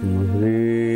Mm-hmm.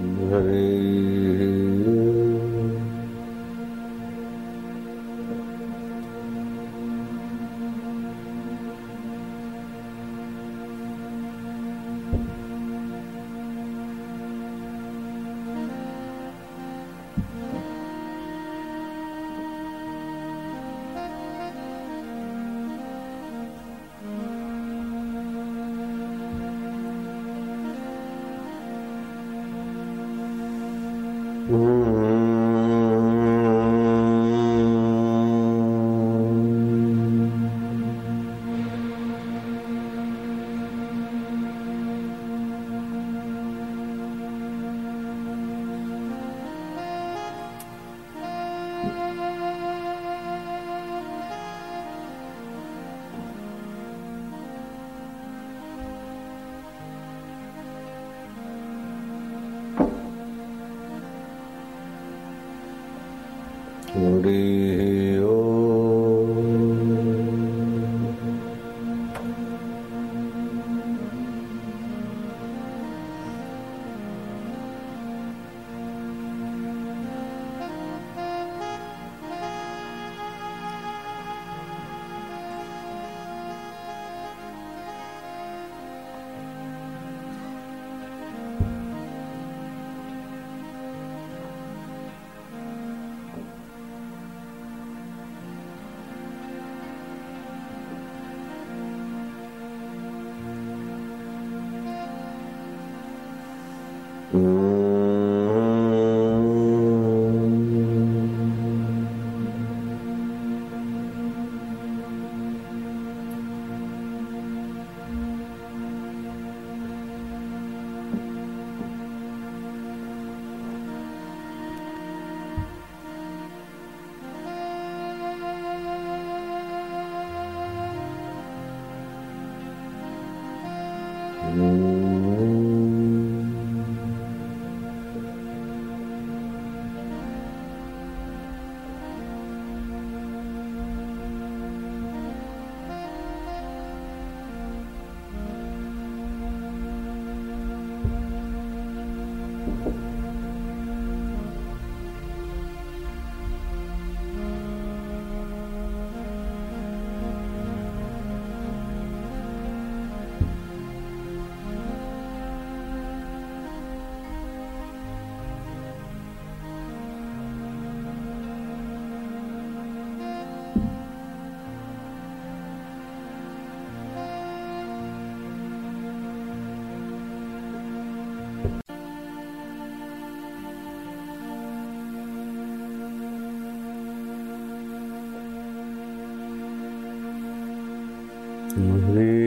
Hare Mm-hmm.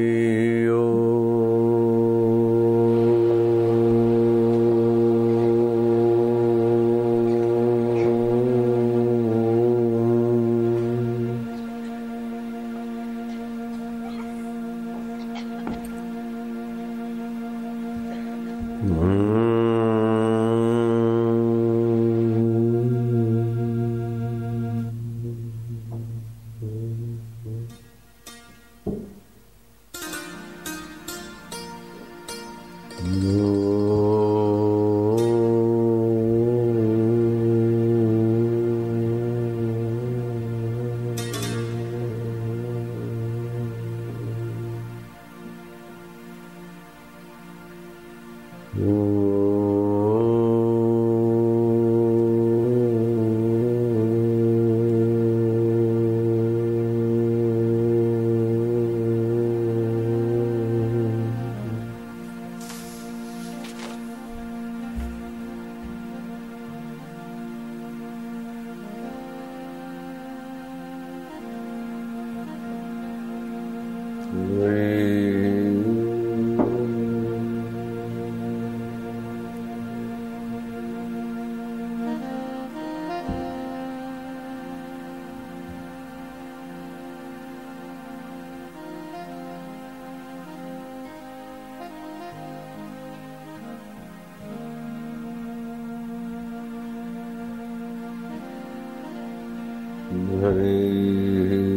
Hare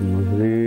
Really?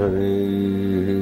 Hare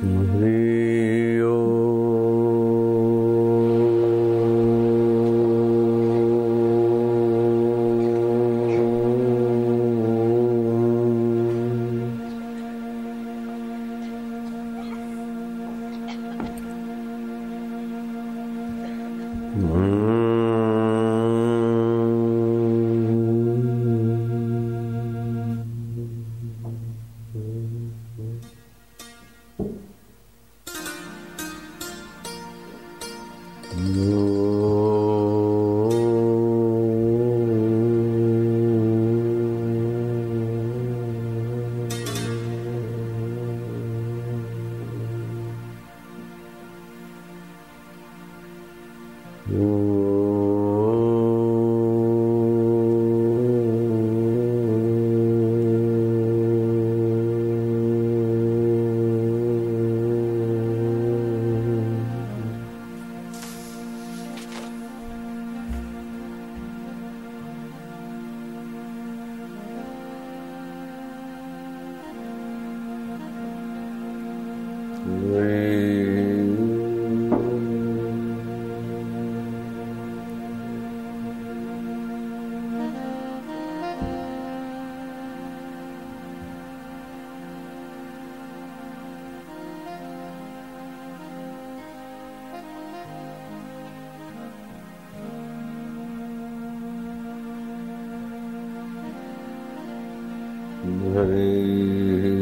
嗯 Mm.